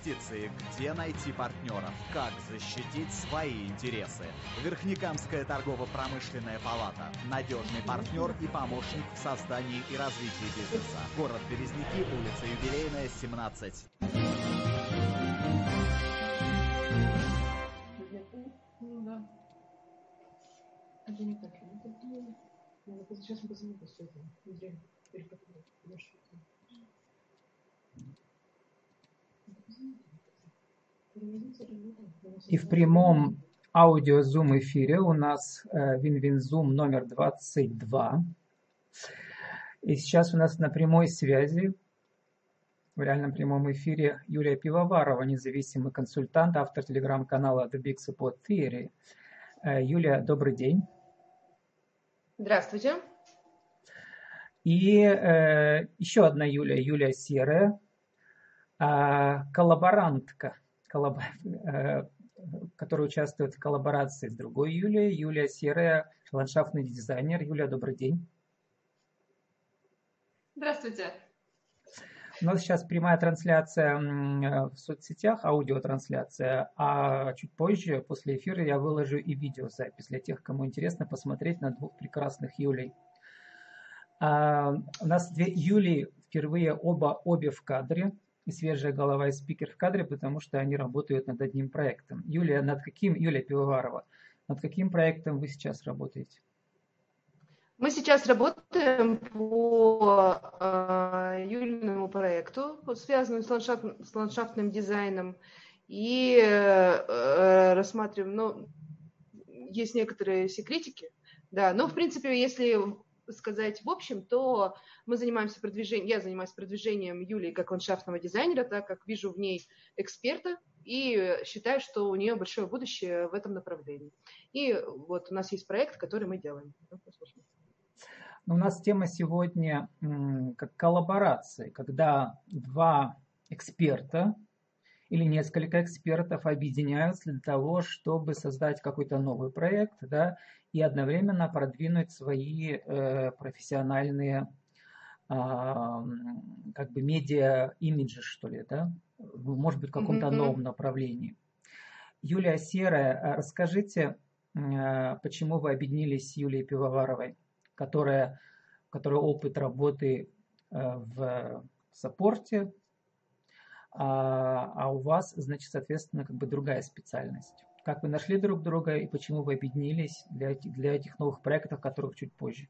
инвестиции, где найти партнеров, как защитить свои интересы. Верхнекамская торгово-промышленная палата. Надежный партнер и помощник в создании и развитии бизнеса. Город Березники, улица Юбилейная, 17. Ну. Это не так. Сейчас мы позвоним после этого. И в прямом аудио Zoom эфире у нас Win-Win Zoom номер 22. И сейчас у нас на прямой связи в реальном прямом эфире Юлия Пивоварова, независимый консультант, автор телеграм-канала The Big Support Theory. Э, Юлия, добрый день. Здравствуйте. И э, еще одна Юлия, Юлия Серая, э, коллаборантка, коллаб... э, которая участвует в коллаборации с другой Юлией. Юлия Серая, ландшафтный дизайнер. Юлия, добрый день. Здравствуйте. У нас сейчас прямая трансляция в соцсетях, аудиотрансляция, а чуть позже, после эфира, я выложу и видеозапись для тех, кому интересно посмотреть на двух прекрасных Юлей. А, у нас две Юли впервые оба обе в кадре, и свежая голова и спикер в кадре, потому что они работают над одним проектом. Юлия, над каким, Юлия Пивоварова, над каким проектом вы сейчас работаете? Мы сейчас работаем по э, юлиному проекту, связанному с, ландшафт, с ландшафтным дизайном, и э, рассматриваем, ну, есть некоторые секретики, да, но, в принципе, если сказать в общем, то мы занимаемся продвижением, я занимаюсь продвижением Юлии как ландшафтного дизайнера, так как вижу в ней эксперта и считаю, что у нее большое будущее в этом направлении. И вот у нас есть проект, который мы делаем. У нас тема сегодня как коллаборации, когда два эксперта или несколько экспертов объединяются для того, чтобы создать какой-то новый проект, да, и одновременно продвинуть свои э, профессиональные э, как бы медиа-имиджи, что ли, да, может быть, в каком-то mm-hmm. новом направлении. Юлия Серая, расскажите, э, почему вы объединились с Юлией Пивоваровой? которая, которая опыт работы э, в саппорте, а, а у вас, значит, соответственно, как бы другая специальность. Как вы нашли друг друга и почему вы объединились для, для этих новых проектов, которых чуть позже?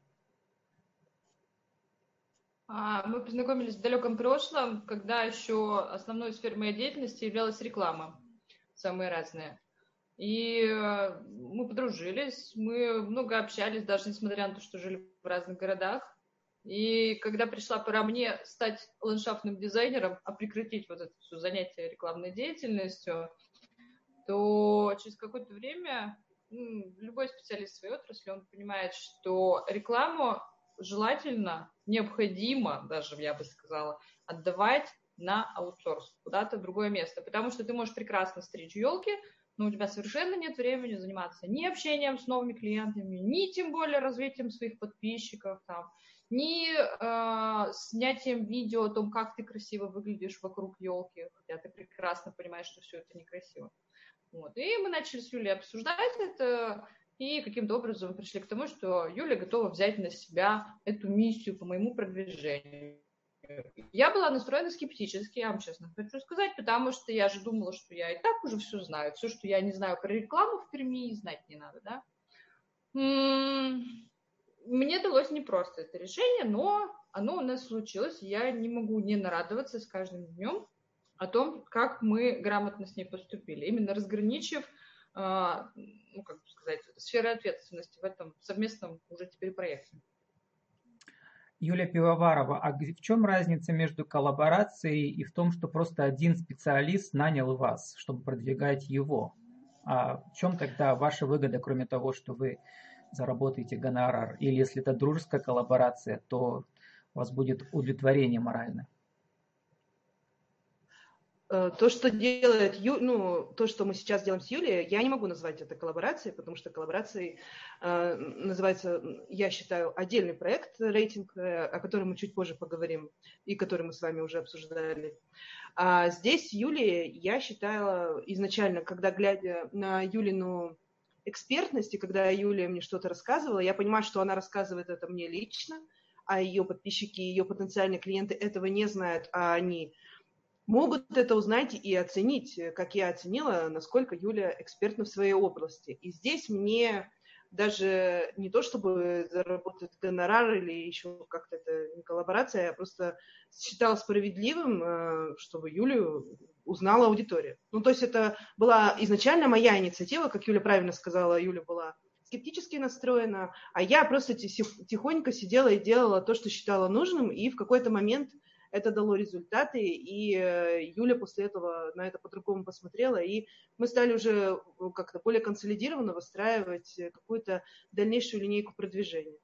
А, мы познакомились в далеком прошлом, когда еще основной сферой моей деятельности являлась реклама, самые разные. И э, мы подружились, мы много общались, даже несмотря на то, что жили в разных городах. И когда пришла пора мне стать ландшафтным дизайнером, а прекратить вот это все занятие рекламной деятельностью, то через какое-то время ну, любой специалист своей отрасли, он понимает, что рекламу желательно, необходимо, даже я бы сказала, отдавать на аутсорс, куда-то в другое место. Потому что ты можешь прекрасно стричь елки, но у тебя совершенно нет времени заниматься ни общением с новыми клиентами, ни тем более развитием своих подписчиков, там, ни э, снятием видео о том, как ты красиво выглядишь вокруг елки, хотя ты прекрасно понимаешь, что все это некрасиво. Вот. И мы начали с Юлей обсуждать это, и каким-то образом пришли к тому, что Юля готова взять на себя эту миссию по моему продвижению. Я была настроена скептически, я вам честно хочу сказать, потому что я же думала, что я и так уже все знаю. Все, что я не знаю про рекламу в Перми, знать не надо, да. Мне далось непросто это решение, но оно у нас случилось. Я не могу не нарадоваться с каждым днем о том, как мы грамотно с ней поступили. Именно разграничив, а, ну, как сказать, сферы ответственности в этом совместном уже теперь проекте. Юлия Пивоварова, а в чем разница между коллаборацией и в том, что просто один специалист нанял вас, чтобы продвигать его? А в чем тогда ваша выгода, кроме того, что вы заработаете гонорар? Или если это дружеская коллаборация, то у вас будет удовлетворение моральное? Э, то, что делает Ю, ну, то, что мы сейчас делаем с Юлией, я не могу назвать это коллаборацией, потому что коллаборацией э, называется, я считаю, отдельный проект, рейтинг, э, о котором мы чуть позже поговорим, и который мы с вами уже обсуждали. А здесь Юлия, я считала изначально, когда глядя на Юлину экспертность, и когда Юлия мне что-то рассказывала, я понимаю, что она рассказывает это мне лично, а ее подписчики, ее потенциальные клиенты этого не знают, а они могут это узнать и оценить, как я оценила, насколько Юля экспертна в своей области. И здесь мне даже не то, чтобы заработать гонорар или еще как-то это не коллаборация, я просто считала справедливым, э, чтобы Юлю узнала аудитория. Ну, то есть это была изначально моя инициатива, как Юля правильно сказала, Юля была скептически настроена, а я просто тихонько сидела и делала то, что считала нужным, и в какой-то момент это дало результаты, и э, Юля после этого на это по-другому посмотрела, и мы стали уже э, как-то более консолидированно выстраивать какую-то дальнейшую линейку продвижения.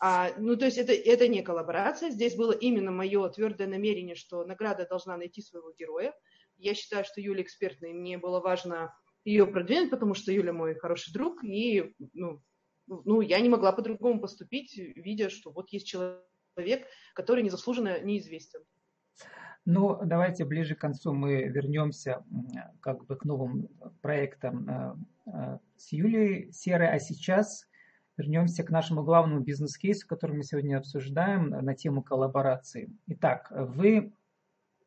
А, ну, то есть это, это не коллаборация, здесь было именно мое твердое намерение, что награда должна найти своего героя. Я считаю, что Юля экспертная, мне было важно ее продвинуть, потому что Юля мой хороший друг, и ну, ну, я не могла по-другому поступить, видя, что вот есть человек, человек, который незаслуженно неизвестен. Ну, давайте ближе к концу мы вернемся как бы к новым проектам э, э, с Юлией Серой, а сейчас вернемся к нашему главному бизнес-кейсу, который мы сегодня обсуждаем на тему коллаборации. Итак, вы,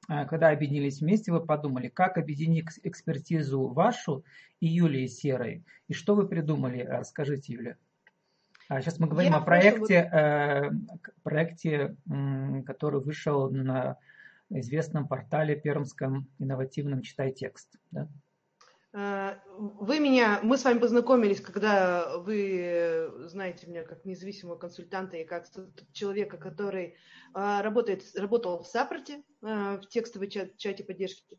э, когда объединились вместе, вы подумали, как объединить экспертизу вашу и Юлии Серой, и что вы придумали? Расскажите, Юля. А сейчас мы говорим Я о проекте, э, проекте, который вышел на известном портале пермском инновативном «Читай текст». Да? Э, вы меня, мы с вами познакомились, когда вы знаете меня как независимого консультанта и как человека, который э, работает, работал в Саппорте, э, в текстовой чат, чате поддержки.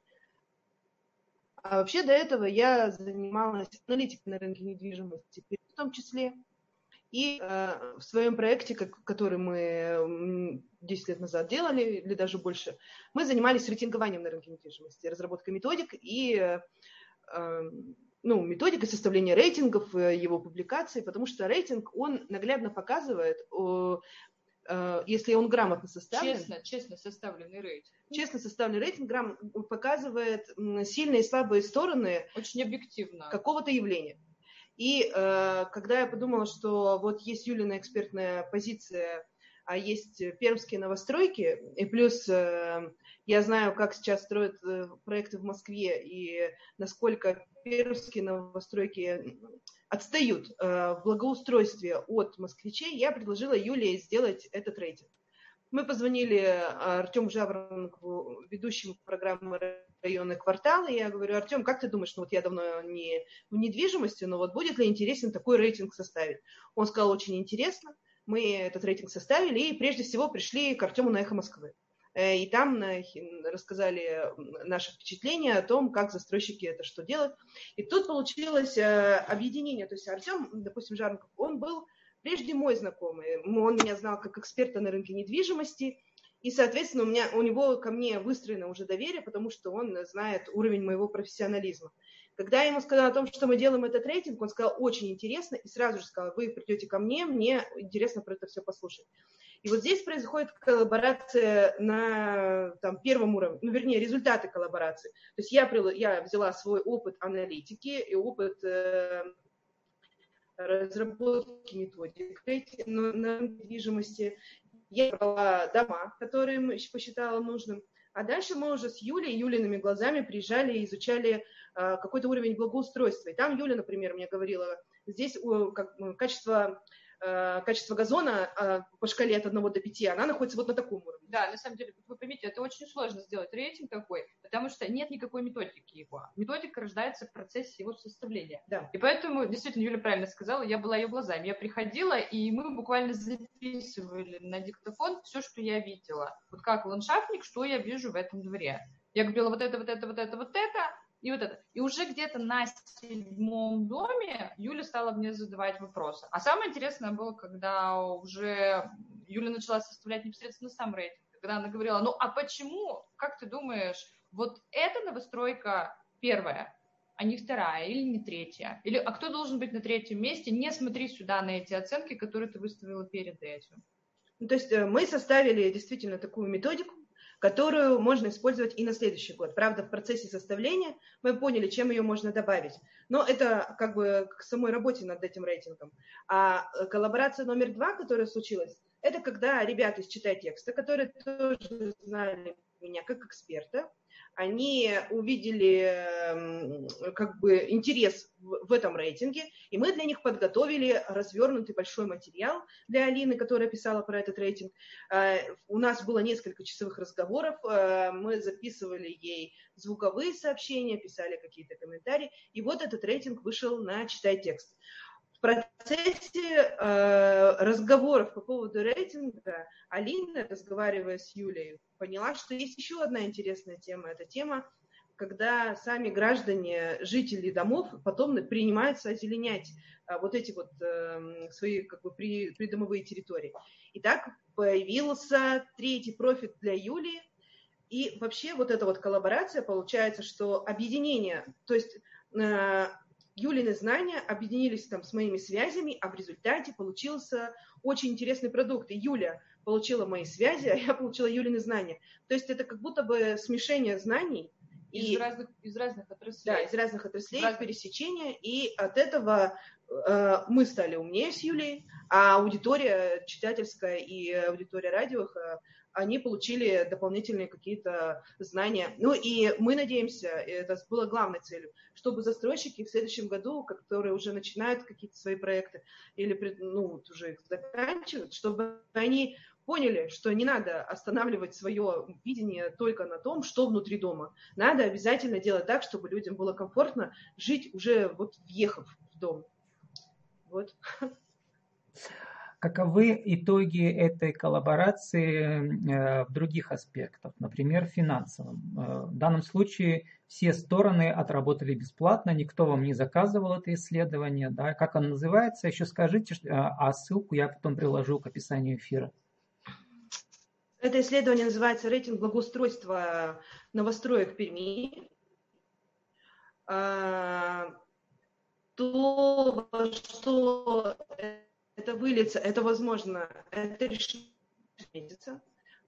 А вообще до этого я занималась аналитикой на рынке недвижимости, в том числе. И э, в своем проекте, как, который мы 10 лет назад делали, или даже больше, мы занимались рейтингованием на рынке недвижимости, разработкой методик и э, эм, ну, методикой составления рейтингов, э, его публикации, потому что рейтинг, он наглядно показывает, э, если он грамотно составлен. Честно, честно составленный рейтинг. Честно составленный рейтинг грам, показывает сильные и слабые стороны. Очень объективно. Какого-то явления. И э, когда я подумала, что вот есть Юлина экспертная позиция, а есть пермские новостройки, и плюс э, я знаю, как сейчас строят э, проекты в Москве и насколько пермские новостройки отстают э, в благоустройстве от москвичей, я предложила Юлии сделать этот рейтинг. Мы позвонили Артему Жаворонкову, ведущему программы районные кварталы. Я говорю, Артем, как ты думаешь, ну вот я давно не в недвижимости, но вот будет ли интересен такой рейтинг составить? Он сказал, очень интересно. Мы этот рейтинг составили и прежде всего пришли к Артему на «Эхо Москвы». Э, и там рассказали наши впечатления о том, как застройщики это что делают. И тут получилось э, объединение. То есть Артем, допустим, Жарников, он был прежде мой знакомый. Он меня знал как эксперта на рынке недвижимости – и, соответственно, у, меня, у него ко мне выстроено уже доверие, потому что он знает уровень моего профессионализма. Когда я ему сказала о том, что мы делаем этот рейтинг, он сказал, очень интересно, и сразу же сказал, вы придете ко мне, мне интересно про это все послушать. И вот здесь происходит коллаборация на там, первом уровне, ну, вернее, результаты коллаборации. То есть я, я взяла свой опыт аналитики и опыт э, разработки методик на, недвижимости, я брала дома, которые посчитала нужным. А дальше мы уже с Юлей, Юлиными глазами приезжали и изучали э, какой-то уровень благоустройства. И там Юля, например, мне говорила, здесь качество качество газона э, по шкале от 1 до 5, она находится вот на таком уровне. Да, на самом деле, вы поймите, это очень сложно сделать рейтинг такой, потому что нет никакой методики его. Методика рождается в процессе его составления. Да. И поэтому, действительно, Юля правильно сказала, я была ее глазами. Я приходила, и мы буквально записывали на диктофон все, что я видела. Вот как ландшафтник, что я вижу в этом дворе. Я говорила вот это, вот это, вот это, вот это, и вот это. И уже где-то на седьмом доме Юля стала мне задавать вопросы. А самое интересное было, когда уже Юля начала составлять непосредственно сам рейтинг. Когда она говорила, ну а почему, как ты думаешь, вот эта новостройка первая, а не вторая или не третья? Или, а кто должен быть на третьем месте? Не смотри сюда на эти оценки, которые ты выставила перед этим. Ну, то есть э, мы составили действительно такую методику, которую можно использовать и на следующий год. Правда, в процессе составления мы поняли, чем ее можно добавить. Но это как бы к самой работе над этим рейтингом. А коллаборация номер два, которая случилась, это когда ребята из «Читай текста», которые тоже знали меня как эксперта, они увидели как бы интерес в, этом рейтинге, и мы для них подготовили развернутый большой материал для Алины, которая писала про этот рейтинг. А, у нас было несколько часовых разговоров, а, мы записывали ей звуковые сообщения, писали какие-то комментарии, и вот этот рейтинг вышел на «Читай текст» процессе э, разговоров по поводу рейтинга Алина, разговаривая с Юлей, поняла, что есть еще одна интересная тема. Это тема, когда сами граждане, жители домов потом принимаются озеленять э, вот эти вот э, свои как бы при, придомовые территории. И так появился третий профит для Юли. И вообще вот эта вот коллаборация получается, что объединение, то есть э, Юлины знания объединились там с моими связями, а в результате получился очень интересный продукт. И Юля получила мои связи, а я получила Юлины знания. То есть это как будто бы смешение знаний. Из, и, разных, из разных отраслей. Да, из разных отраслей, разных... пересечения. И от этого э, мы стали умнее с Юлей, а аудитория читательская и аудитория радио э, они получили дополнительные какие-то знания. Ну и мы надеемся, это было главной целью, чтобы застройщики в следующем году, которые уже начинают какие-то свои проекты или ну, уже их заканчивают, чтобы они поняли, что не надо останавливать свое видение только на том, что внутри дома. Надо обязательно делать так, чтобы людям было комфортно жить уже вот въехав в дом. Вот. Каковы итоги этой коллаборации э, в других аспектах, например, финансовом? Э, в данном случае все стороны отработали бесплатно, никто вам не заказывал это исследование. Да? Как оно называется? Еще скажите, а ссылку я потом приложу к описанию эфира. Это исследование называется «Рейтинг благоустройства новостроек Перми». А, то, что это выльется, это возможно, это решение месяца,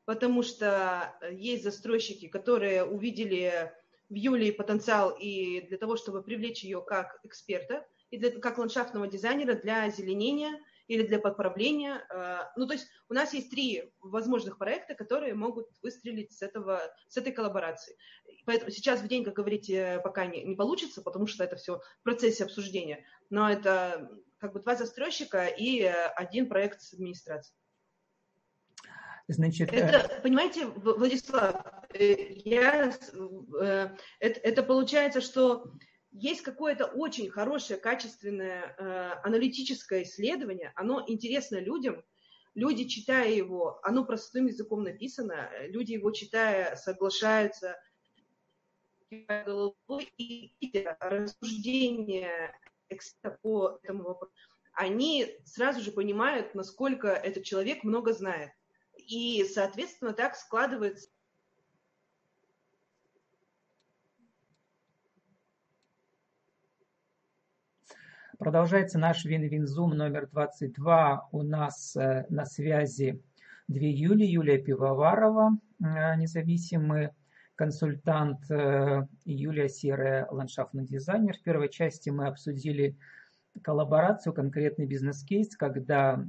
потому что есть застройщики, которые увидели в Юлии потенциал и для того, чтобы привлечь ее как эксперта, и для, как ландшафтного дизайнера для озеленения или для подправления. Э, ну, то есть у нас есть три возможных проекта, которые могут выстрелить с, этого, с этой коллаборации. Поэтому сейчас в день, как говорите, пока не, не получится, потому что это все в процессе обсуждения. Но это как бы два застройщика и э, один проект с администрацией. Значит, э, это, понимаете, Владислав, э, я, это, это получается, что есть какое-то очень хорошее, качественное аналитическое исследование, оно интересно людям, люди, читая его, оно простым языком написано, люди его читая соглашаются головой и рассуждения эксперта по этому вопросу, они сразу же понимают, насколько этот человек много знает. И, соответственно, так складывается Продолжается наш Вин-Вин-Зум номер 22. У нас э, на связи две Юли. Юлия Пивоварова, э, независимый консультант э, Юлия Серая, ландшафтный дизайнер. В первой части мы обсудили коллаборацию, конкретный бизнес-кейс, когда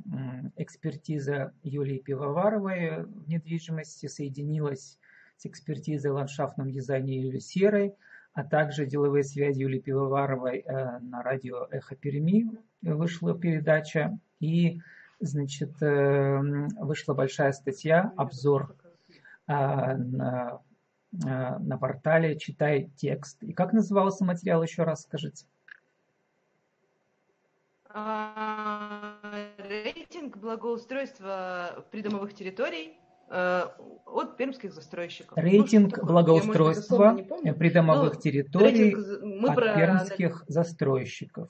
экспертиза Юлии Пивоваровой в недвижимости соединилась с экспертизой в ландшафтном дизайне Юлии Серой, а также деловые связи Юлии Пивоваровой э, на радио «Эхо Перми» вышла передача. И, значит, э, вышла большая статья, обзор на на портале «Читай текст». И как назывался материал, еще раз скажите? А, рейтинг благоустройства придомовых территорий э, от пермских застройщиков. Рейтинг ну, благоустройства придомовых ну, территорий мы от про... пермских застройщиков.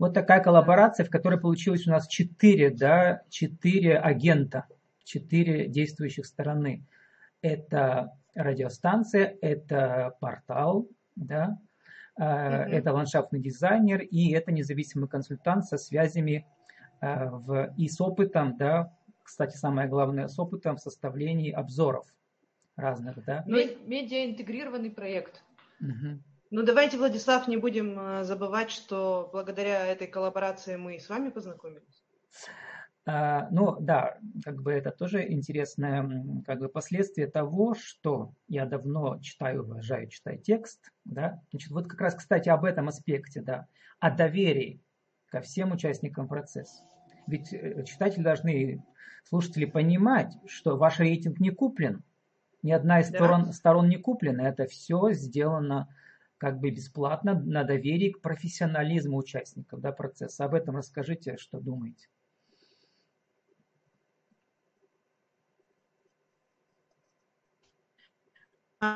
Вот такая коллаборация, в которой получилось у нас четыре, да, четыре агента, четыре действующих стороны. Это радиостанция, это портал, да, mm-hmm. это ландшафтный дизайнер и это независимый консультант со связями в, и с опытом, да, кстати, самое главное, с опытом в составлении обзоров разных, да. Медиа-интегрированный проект. Угу. Ну, давайте, Владислав, не будем э, забывать, что благодаря этой коллаборации мы с вами познакомились. Ну, да, как бы это тоже интересное как бы последствие того, что я давно читаю, уважаю, читаю текст, да. Значит, вот как раз, кстати, об этом аспекте, да, о доверии ко всем участникам процесса. Ведь э, читатели должны, слушатели понимать, что ваш рейтинг не куплен, ни одна из да. сторон, сторон не куплена, это все сделано как бы бесплатно на доверии к профессионализму участников да, процесса. Об этом расскажите, что думаете.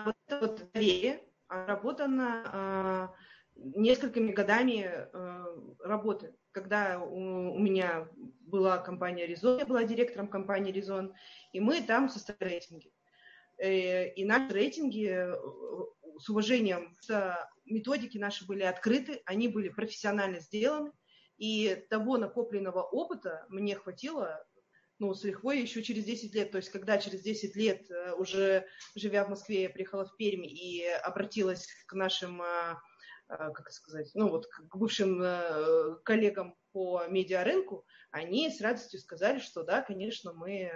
Вот это вот доверие работано а, несколькими годами а, работы. Когда у, меня была компания Резон, я была директором компании Резон, и мы там составили рейтинги. Э, и наши рейтинги э, с уважением, методики наши были открыты, они были профессионально сделаны, и того накопленного опыта мне хватило ну, с лихвой еще через 10 лет. То есть, когда через 10 лет, э, уже живя в Москве, я приехала в Пермь и обратилась к нашим, как сказать, ну, вот к бывшим коллегам по медиарынку, они с радостью сказали, что да, конечно, мы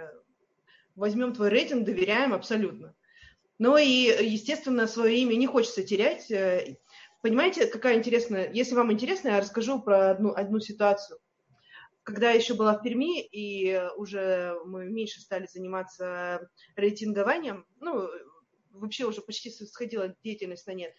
возьмем твой рейтинг, доверяем абсолютно. Но и, естественно, свое имя не хочется терять. Э, понимаете, какая интересная... Если вам интересно, я расскажу про одну, одну ситуацию. Когда я еще была в Перми, и уже мы меньше стали заниматься рейтингованием, ну, вообще уже почти сходила деятельность на нет,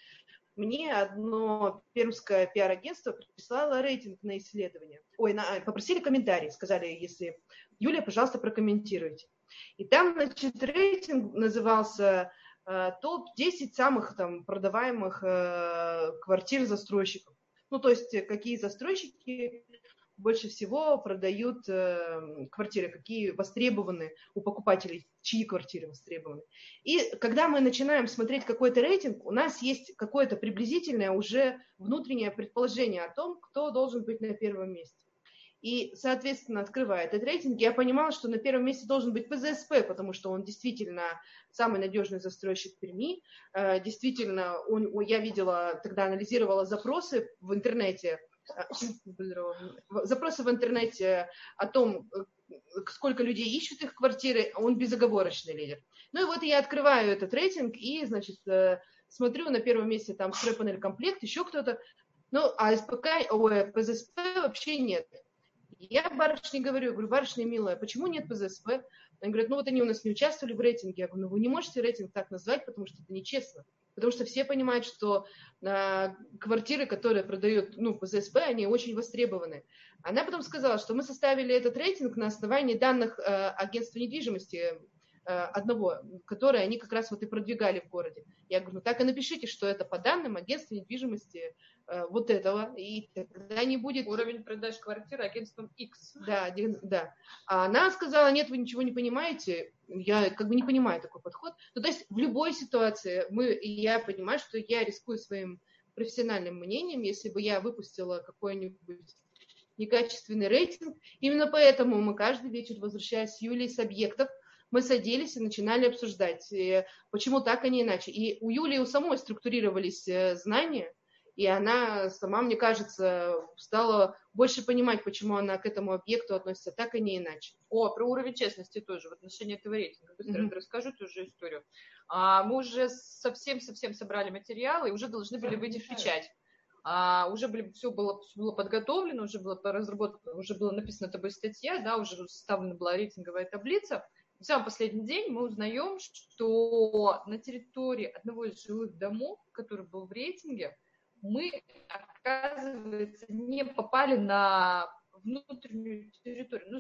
мне одно пермское пиар-агентство прислало рейтинг на исследование. Ой, на, попросили комментарий, сказали, если Юлия, пожалуйста, прокомментируйте. И там, значит, рейтинг назывался э, топ-10 самых там продаваемых э, квартир застройщиков. Ну, то есть, какие застройщики больше всего продают э, квартиры, какие востребованы у покупателей, чьи квартиры востребованы. И когда мы начинаем смотреть какой-то рейтинг, у нас есть какое-то приблизительное уже внутреннее предположение о том, кто должен быть на первом месте и, соответственно, открывая этот рейтинг, я понимала, что на первом месте должен быть ПЗСП, потому что он действительно самый надежный застройщик Перми. Э, действительно, он, я видела, тогда анализировала запросы в интернете, запросы в интернете о том, э, сколько людей ищут их квартиры, он безоговорочный лидер. Ну и вот я открываю этот рейтинг и, значит, смотрю на первом месте там строй комплект, еще кто-то. Ну, а СПК, ой, ПЗСП вообще нет. Я барышне говорю, говорю, барышня милая, почему нет ПЗСП? Они говорят, ну вот они у нас не участвовали в рейтинге. Я говорю, ну вы не можете рейтинг так назвать, потому что это нечестно. Потому что все понимают, что э, квартиры, которые продают ну, ПЗСП, они очень востребованы. Она потом сказала, что мы составили этот рейтинг на основании данных э, агентства недвижимости одного, который они как раз вот и продвигали в городе. Я говорю, ну так и напишите, что это по данным агентства недвижимости э, вот этого, и тогда не будет... Уровень продаж квартиры агентством X. Да, да. А она сказала, нет, вы ничего не понимаете. Я как бы не понимаю такой подход. Ну, то есть в любой ситуации мы, я понимаю, что я рискую своим профессиональным мнением, если бы я выпустила какой-нибудь некачественный рейтинг. Именно поэтому мы каждый вечер, возвращаясь с Юлей с объектов, мы садились и начинали обсуждать, э, почему так, а не иначе. И у Юлии у самой структурировались э, знания, и она сама, мне кажется, стала больше понимать, почему она к этому объекту относится так, а не иначе. О, про уровень честности тоже в отношении этого рейтинга. Быстро mm-hmm. расскажу тоже историю. А, мы уже совсем-совсем собрали материалы и уже должны были выйти в печать. А, уже были, все, было, все было подготовлено, уже было разработано, уже была написана тобой статья, да, уже составлена была рейтинговая таблица в самый последний день мы узнаем, что на территории одного из жилых домов, который был в рейтинге, мы, оказывается, не попали на внутреннюю территорию. Ну,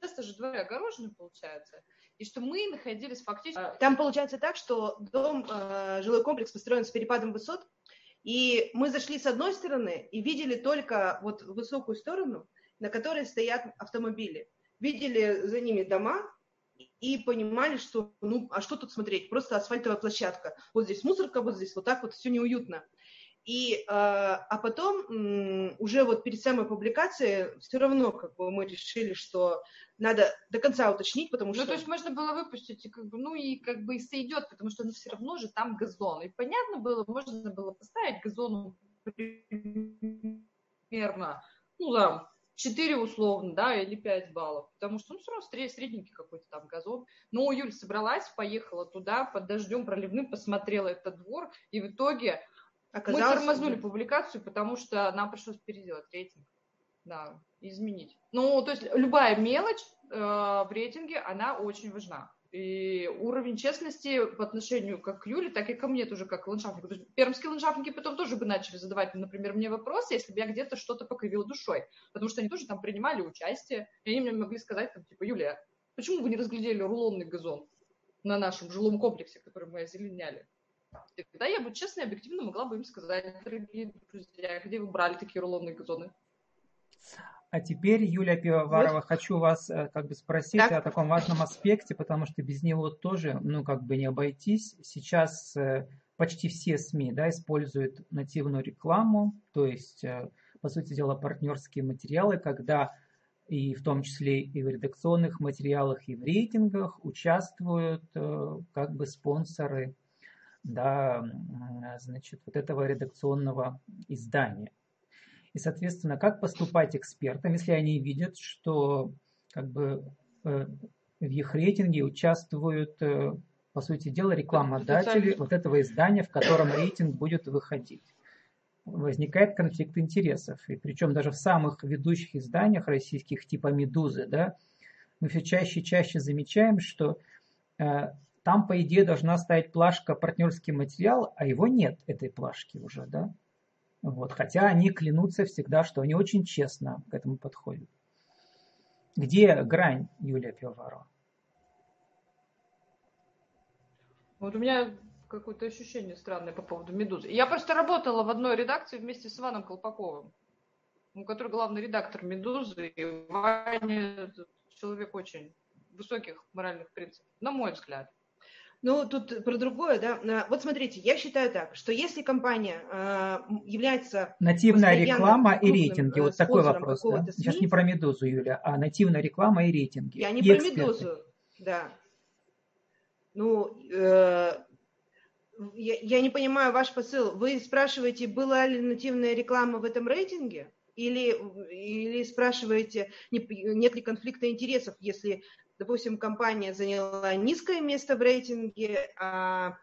часто же дворы огорожены, получается. И что мы находились фактически... А, там получается так, что дом, э, жилой комплекс построен с перепадом высот, и мы зашли с одной стороны и видели только вот высокую сторону, на которой стоят автомобили видели за ними дома, и понимали, что, ну, а что тут смотреть, просто асфальтовая площадка. Вот здесь мусорка, вот здесь вот так вот, все неуютно. И, э, а потом уже вот перед самой публикацией все равно как бы мы решили, что надо до конца уточнить, потому что... Ну, то есть можно было выпустить, и как бы, ну и как бы и сойдет, потому что ну, все равно же там газон. И понятно было, можно было поставить газон примерно, ну там, 4 условно, да, или 5 баллов, потому что, ну, все равно средненький какой-то там газон. Но Юль собралась, поехала туда под дождем проливным, посмотрела этот двор, и в итоге Оказалось, мы тормознули публикацию, потому что нам пришлось переделать рейтинг, да, изменить. Ну, то есть любая мелочь э, в рейтинге, она очень важна. И уровень честности по отношению как к Юле, так и ко мне тоже как к ландшафтнику. То есть пермские ландшафтники потом тоже бы начали задавать, например, мне вопросы, если бы я где-то что-то покривила душой. Потому что они тоже там принимали участие, и они мне могли сказать, там, типа, Юлия, почему вы не разглядели рулонный газон на нашем жилом комплексе, который мы озеленяли? Тогда я бы честно и объективно могла бы им сказать, дорогие друзья, где вы брали такие рулонные газоны? А теперь, Юлия Пивоварова, вот. хочу вас э, как бы спросить так. о таком важном аспекте, потому что без него тоже, ну, как бы не обойтись. Сейчас э, почти все СМИ, да, используют нативную рекламу, то есть, э, по сути дела, партнерские материалы, когда и в том числе и в редакционных материалах, и в рейтингах участвуют как бы спонсоры, да, значит, вот этого редакционного издания. И, соответственно, как поступать экспертам, если они видят, что как бы э, в их рейтинге участвуют, э, по сути дела, рекламодатели вот этого издания, в котором рейтинг будет выходить. Возникает конфликт интересов. И причем даже в самых ведущих изданиях российских, типа «Медузы», да, мы все чаще и чаще замечаем, что э, там, по идее, должна стоять плашка «партнерский материал», а его нет, этой плашки уже, да. Вот, хотя они клянутся всегда, что они очень честно к этому подходят. Где грань Юлия Пивоварова? Вот у меня какое-то ощущение странное по поводу «Медузы». Я просто работала в одной редакции вместе с Иваном Колпаковым, который главный редактор «Медузы». И Ваня человек очень высоких моральных принципов, на мой взгляд. Ну, тут про другое, да. Вот смотрите, я считаю так, что если компания э, является... Нативная реклама и рейтинги, вот такой вопрос. Да? Сейчас не про Медузу, Юля, а нативная реклама и рейтинги. Я не и про эксперты. Медузу, да. Ну, э, я, я не понимаю ваш посыл. Вы спрашиваете, была ли нативная реклама в этом рейтинге? Или, или спрашиваете, нет ли конфликта интересов, если допустим, компания заняла низкое место в рейтинге, а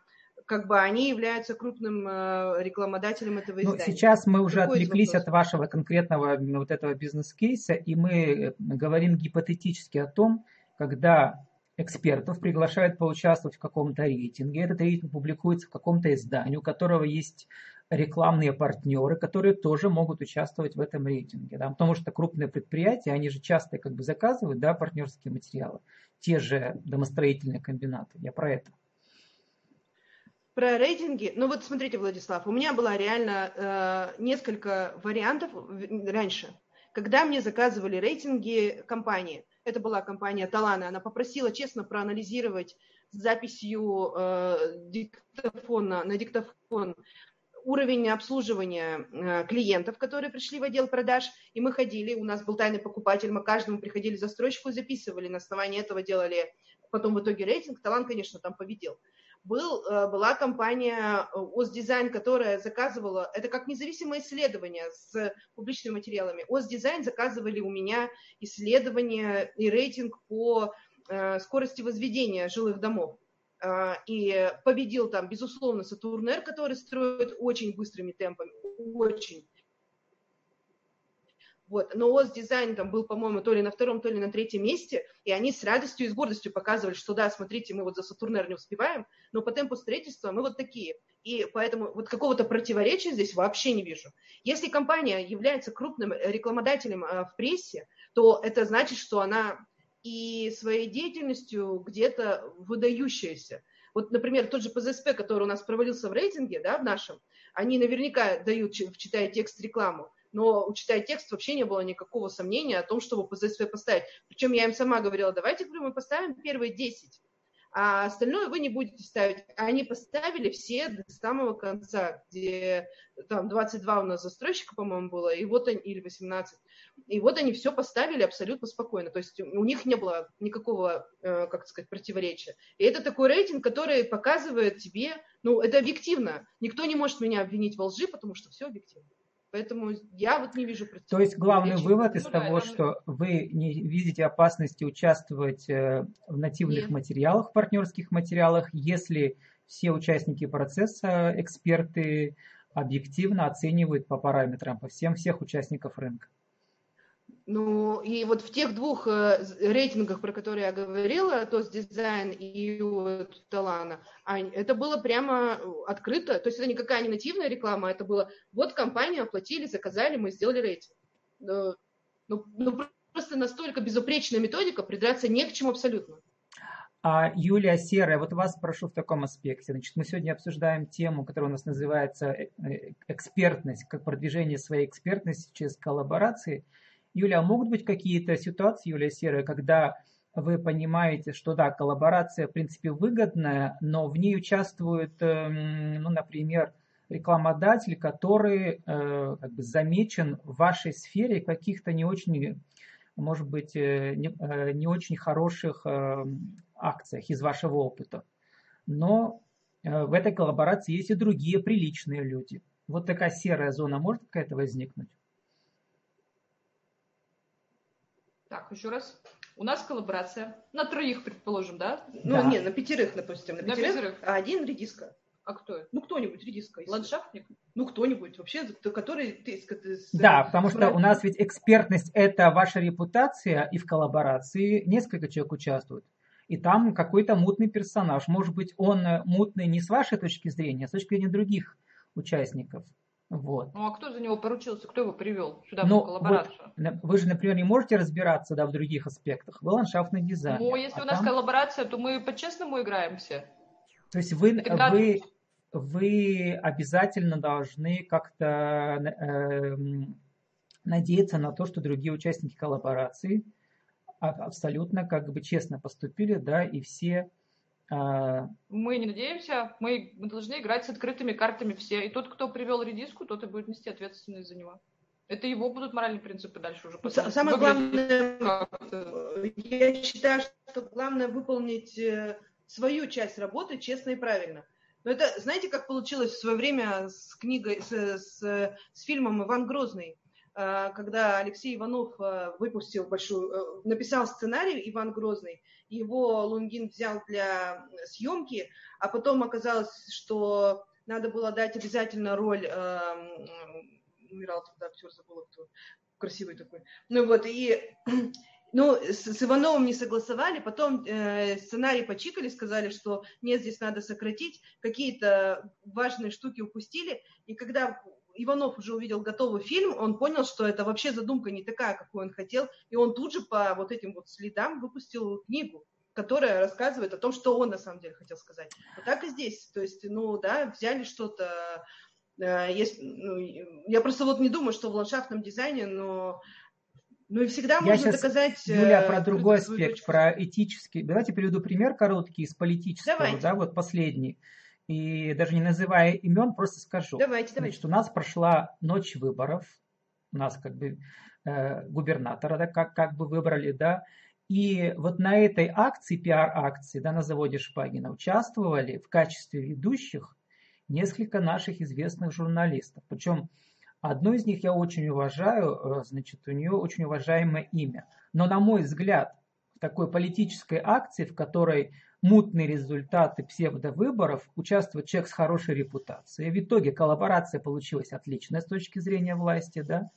как бы они являются крупным э, рекламодателем этого издания. Ну, сейчас мы уже Какой отвлеклись от вашего конкретного вот этого бизнес-кейса, и мы говорим гипотетически о том, когда экспертов приглашают поучаствовать в каком-то рейтинге, этот рейтинг публикуется в каком-то издании, у которого есть рекламные партнеры, которые тоже могут участвовать в этом рейтинге. Да, потому что крупные предприятия, они же часто как бы заказывают да, партнерские материалы, те же домостроительные комбинаты. Я про это. Про рейтинги. Ну вот смотрите, Владислав, у меня было реально э, несколько вариантов раньше. Когда мне заказывали рейтинги компании, это была компания Талана, она попросила честно проанализировать с записью э, диктофона, на диктофон уровень обслуживания э, клиентов, которые пришли в отдел продаж, и мы ходили, у нас был тайный покупатель, мы каждому приходили застройщику, записывали, на основании этого делали потом в итоге рейтинг, талант, конечно, там победил. Был, э, была компания э, Оздизайн, которая заказывала, это как независимое исследование с публичными материалами. Оздизайн заказывали у меня исследование и рейтинг по скорости возведения жилых домов. А, и победил там, безусловно, Сатурн-Р, который строит очень быстрыми темпами, очень. Вот. Но ОС дизайн там был, по-моему, то ли на втором, то ли на третьем месте, и они с радостью и с гордостью показывали, что да, смотрите, мы вот за Сатурнер не успеваем, но по темпу строительства мы вот такие. И поэтому вот какого-то противоречия здесь вообще не вижу. Если компания является крупным рекламодателем а, в прессе, то это значит, что она и своей деятельностью где-то выдающаяся. Вот, например, тот же ПЗСП, который у нас провалился в рейтинге, да, в нашем, они наверняка дают, читая текст рекламу, но, учитая текст, вообще не было никакого сомнения о том, чтобы ПЗСВ поставить. Причем я им сама говорила, давайте, говорю, мы поставим первые 10 а остальное вы не будете ставить. Они поставили все до самого конца, где там 22 у нас застройщика, по-моему, было, и вот они, или 18. И вот они все поставили абсолютно спокойно. То есть у них не было никакого, э, как сказать, противоречия. И это такой рейтинг, который показывает тебе, ну, это объективно. Никто не может меня обвинить во лжи, потому что все объективно. Поэтому я вот не вижу То есть главный вывод из того, да, что вы не видите опасности участвовать э, в нативных Нет. материалах, партнерских материалах, если все участники процесса, эксперты объективно оценивают по параметрам, по всем всех участников рынка. Ну, и вот в тех двух э, рейтингах, про которые я говорила, то есть дизайн и вот Талана, это было прямо э, открыто, то есть это никакая не нативная реклама, это было, вот компанию оплатили, заказали, мы сделали рейтинг. Ну, ну, ну просто настолько безупречная методика, придраться не к чему абсолютно. А Юлия Серая, вот вас прошу в таком аспекте. Значит, мы сегодня обсуждаем тему, которая у нас называется э, экспертность, как продвижение своей экспертности через коллаборации – Юля, а могут быть какие-то ситуации, Юлия Серая, когда вы понимаете, что да, коллаборация в принципе выгодная, но в ней участвует, эм, ну, например, рекламодатель, который э, как бы замечен в вашей сфере каких-то не очень, может быть, э, не, э, не очень хороших акциях из вашего опыта. Но в этой коллаборации есть и другие приличные люди. Вот такая серая зона может какая-то возникнуть? Так, еще раз. У нас коллаборация. На троих, предположим, да? Ну, да. не, на пятерых, допустим. На, на пятерых, пятерых. А один редиска. А кто это? Ну, кто-нибудь, редиска. Ландшафтник? Ну, кто-нибудь вообще, который... Ты, с, да, потому что у нас ведь экспертность – это ваша репутация, и в коллаборации несколько человек участвуют. И там какой-то мутный персонаж. Может быть, он мутный не с вашей точки зрения, а с точки зрения других участников. Вот. Ну а кто за него поручился, кто его привел сюда ну, в коллаборацию? Вот, вы же, например, не можете разбираться да, в других аспектах. Вы ландшафтный дизайн. Ну, если а у нас там... коллаборация, то мы по-честному играемся. То есть вы, Тогда... вы, вы обязательно должны как-то э, надеяться на то, что другие участники коллаборации абсолютно как бы честно поступили, да, и все мы не надеемся, мы, мы должны играть с открытыми картами все. И тот, кто привел редиску, тот и будет нести ответственность за него. Это его будут моральные принципы дальше уже. Самое главное, я считаю, что главное выполнить э, свою часть работы честно и правильно. Но это, знаете, как получилось в свое время с книгой, с, с, с фильмом «Иван Грозный», когда Алексей Иванов э, выпустил большую, написал сценарий «Иван Грозный», его Лунгин взял для съемки, а потом оказалось, что надо было дать обязательно роль э, умирал тогда актер, забыла кто, красивый такой. Ну вот, и ну, с, с Ивановым не согласовали, потом э, сценарий почикали, сказали, что нет, здесь надо сократить, какие-то важные штуки упустили, и когда Иванов уже увидел готовый фильм, он понял, что это вообще задумка не такая, какую он хотел, и он тут же по вот этим вот следам выпустил книгу, которая рассказывает о том, что он на самом деле хотел сказать. Вот так и здесь. То есть, ну да, взяли что-то, э, есть, ну, я просто вот не думаю, что в ландшафтном дизайне, но ну и всегда я можно доказать... Юля, про э, другой аспект, про этический. Давайте приведу пример короткий из политического, Давайте. да, вот последний и даже не называя имен, просто скажу. Давайте, давайте. Значит, у нас прошла ночь выборов, у нас как бы э, губернатора, да, как, как бы выбрали, да, и вот на этой акции, пиар-акции, да, на заводе Шпагина участвовали в качестве ведущих несколько наших известных журналистов. Причем одну из них я очень уважаю, э, значит, у нее очень уважаемое имя. Но на мой взгляд, в такой политической акции, в которой мутные результаты псевдовыборов участвует человек с хорошей репутацией. В итоге коллаборация получилась отличная с точки зрения власти, да?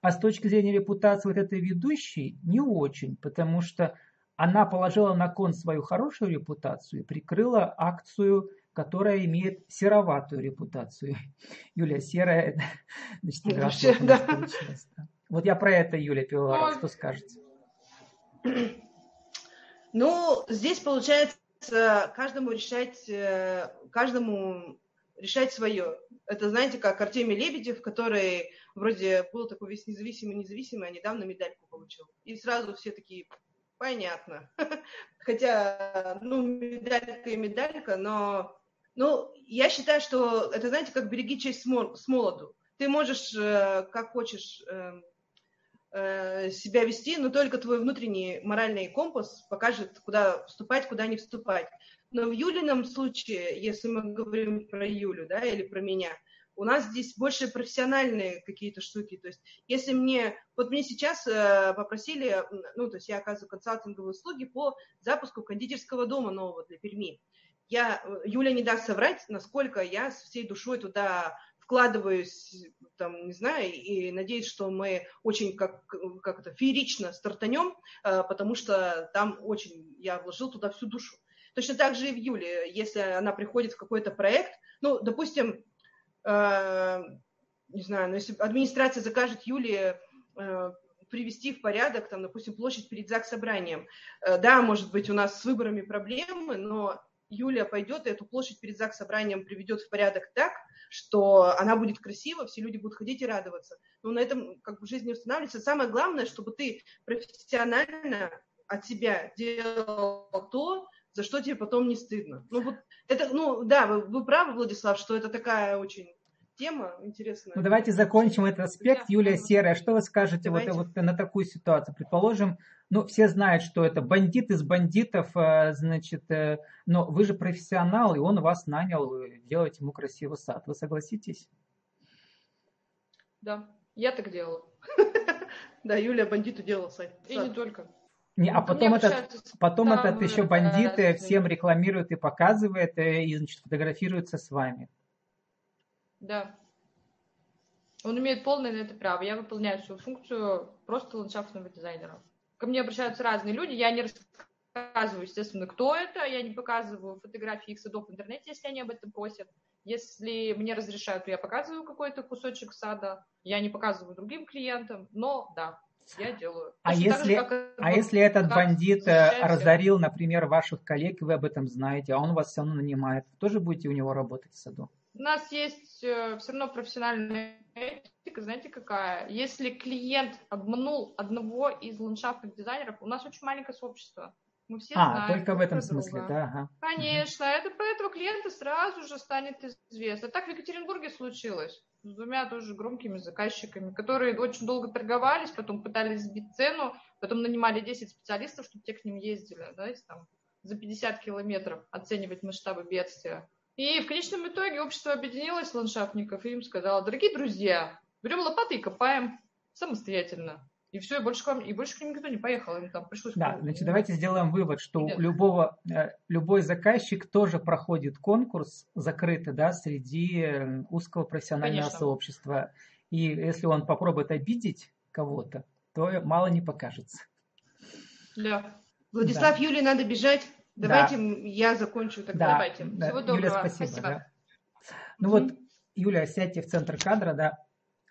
А с точки зрения репутации вот этой ведущей не очень, потому что она положила на кон свою хорошую репутацию и прикрыла акцию, которая имеет сероватую репутацию. Юлия серая, значит, Вообще, да. Вот я про это, Юлия Пивоварова, что скажете? Ну, здесь получается каждому решать, э, каждому решать свое. Это, знаете, как Артемий Лебедев, который вроде был такой весь независимый-независимый, а недавно медальку получил. И сразу все такие, понятно. Хотя, ну, медалька и медалька, но ну, я считаю, что это, знаете, как береги честь с молоду. Ты можешь, э, как хочешь, эм, себя вести, но только твой внутренний моральный компас покажет, куда вступать, куда не вступать. Но в Юлином случае, если мы говорим про Юлю, да, или про меня, у нас здесь больше профессиональные какие-то штуки. То есть, если мне, вот мне сейчас э, попросили, ну, то есть я оказываю консалтинговые услуги по запуску кондитерского дома нового для Перми. Я, Юля не даст соврать, насколько я с всей душой туда вкладываюсь, там, не знаю, и надеюсь, что мы очень как, как это, феерично стартанем, э, потому что там очень я вложил туда всю душу. Точно так же и в Юле, если она приходит в какой-то проект, ну, допустим, э, не знаю, ну, если администрация закажет Юле э, привести в порядок, там, допустим, площадь перед ЗАГС собранием. Да, может быть, у нас с выборами проблемы, но Юлия пойдет и эту площадь перед ЗАГС собранием приведет в порядок так, что она будет красива, все люди будут ходить и радоваться. Но на этом как бы жизнь не устанавливается. Самое главное, чтобы ты профессионально от себя делал то, за что тебе потом не стыдно. Ну вот это, ну да, вы, вы правы, Владислав, что это такая очень тема интересная. Ну давайте закончим этот аспект. Да. Юлия Серая, что вы скажете вот, вот на такую ситуацию? Предположим, ну все знают, что это бандит из бандитов, э, значит, э, но вы же профессионал, и он вас нанял делать ему красивый сад. Вы согласитесь? Да, я так делала. Да, Юлия бандиту делала сайт. И не только. Не, а потом этот, потом этот еще бандиты всем рекламирует и показывает, э, и, значит, фотографируется с вами. Да. Он имеет полное на это право. Я выполняю свою функцию просто ландшафтного дизайнера. Ко мне обращаются разные люди. Я не рассказываю, естественно, кто это. Я не показываю фотографии их садов в интернете, если они об этом просят. Если мне разрешают, то я показываю какой-то кусочек сада. Я не показываю другим клиентам. Но да, я делаю. А если, же, а если этот бандит э, разорил, например, ваших коллег, вы об этом знаете, а он вас все равно нанимает, тоже будете у него работать в саду? У нас есть э, все равно профессиональная этика, знаете какая? Если клиент обманул одного из ландшафтных дизайнеров, у нас очень маленькое сообщество. Мы все а, знаем. только в этом смысле, друга. да. Ага. Конечно, это про этого клиента сразу же станет известно. Так в Екатеринбурге случилось с двумя тоже громкими заказчиками, которые очень долго торговались, потом пытались сбить цену, потом нанимали 10 специалистов, чтобы те к ним ездили, знаете, там за 50 километров оценивать масштабы бедствия. И в конечном итоге общество объединилось ландшафтников и им сказало, дорогие друзья, берем лопаты и копаем самостоятельно. И все, и больше к вам, и больше к ним никто не поехал, им там пришлось... Да, значит, давайте сделаем вывод, что у любого, э, любой заказчик тоже проходит конкурс закрытый, да, среди э, узкого профессионального Конечно. сообщества. И если он попробует обидеть кого-то, то мало не покажется. Да. Владислав, да. Юле надо бежать. Давайте да. я закончу тогда. Да. Давайте. Да. Всего доброго. Юля, спасибо. спасибо. Да. Ну mm-hmm. вот, Юля, сядьте в центр кадра, да.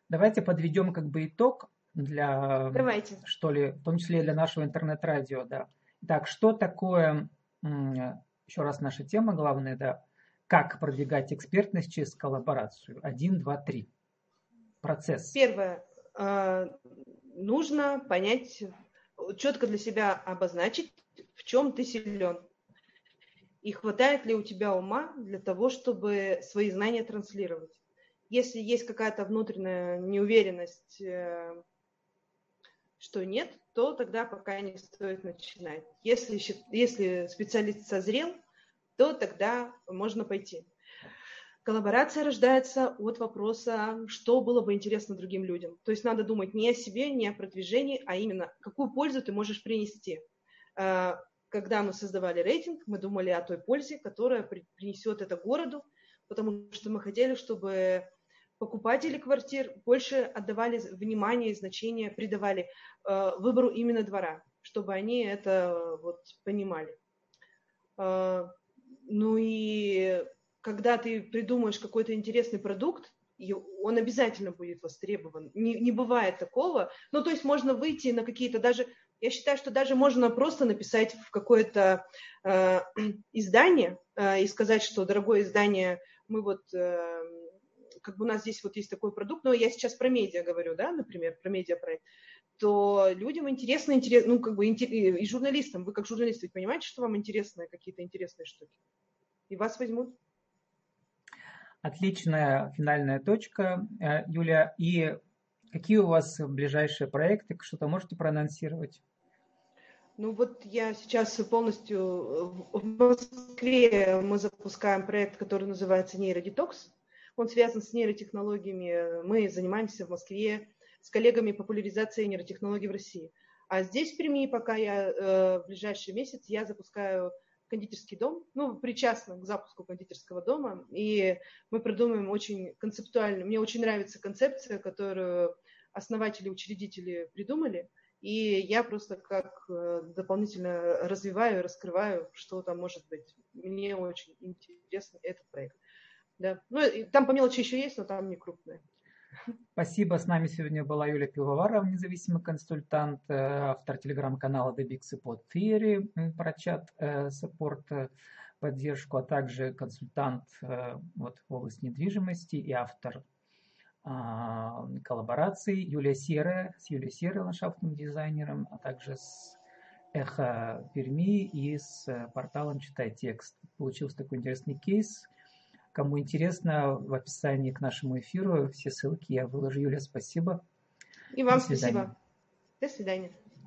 Давайте подведем как бы итог для, Давайте. что ли, в том числе для нашего интернет-радио, да. Так, что такое, еще раз наша тема главная, да, как продвигать экспертность через коллаборацию? Один, два, три. Процесс. Первое. А, нужно понять, четко для себя обозначить, в чем ты силен. И хватает ли у тебя ума для того, чтобы свои знания транслировать. Если есть какая-то внутренняя неуверенность э, что нет, то тогда пока не стоит начинать. Если, если специалист созрел, то тогда можно пойти. Коллаборация рождается от вопроса, что было бы интересно другим людям. То есть надо думать не о себе, не о продвижении, а именно, какую пользу ты можешь принести. Когда мы создавали рейтинг, мы думали о той пользе, которая принесет это городу, потому что мы хотели, чтобы покупатели квартир больше отдавали внимание и значение, придавали э, выбору именно двора, чтобы они это вот понимали. Э, ну и когда ты придумаешь какой-то интересный продукт, он обязательно будет востребован. Не, не бывает такого. Ну, то есть можно выйти на какие-то даже... Я считаю, что даже можно просто написать в какое-то э, издание э, и сказать, что, дорогое издание, мы вот как бы у нас здесь вот есть такой продукт, но я сейчас про медиа говорю, да, например, про медиапроект, то людям интересно, интересно, ну, как бы, и журналистам, вы как журналисты ведь понимаете, что вам интересны какие-то интересные штуки? И вас возьмут. Отличная финальная точка, э, Юля. И какие у вас ближайшие проекты? Что-то можете проанонсировать? Ну вот я сейчас полностью в Москве мы запускаем проект, который называется нейродетокс. Он связан с нейротехнологиями. Мы занимаемся в Москве с коллегами популяризацией нейротехнологий в России. А здесь в Перми, пока я э, в ближайший месяц, я запускаю кондитерский дом, ну, причастна к запуску кондитерского дома, и мы придумаем очень концептуально, мне очень нравится концепция, которую основатели, учредители придумали, и я просто как э, дополнительно развиваю, раскрываю, что там может быть. Мне очень интересен этот проект. Да. Ну, там по мелочи еще есть, но там не крупные. Спасибо. С нами сегодня была Юлия Пивоварова, независимый консультант, э, автор телеграм-канала The Big Support Theory про чат э, поддержку, а также консультант вот, в области недвижимости и автор а, коллабораций Юлия Серая, с Юлией Серой, ландшафтным дизайнером, а также с Эхо Перми и с порталом «Читай текст». Получился такой интересный кейс – Кому интересно, в описании к нашему эфиру все ссылки я выложу. Юля, спасибо. И вам спасибо. До свидания.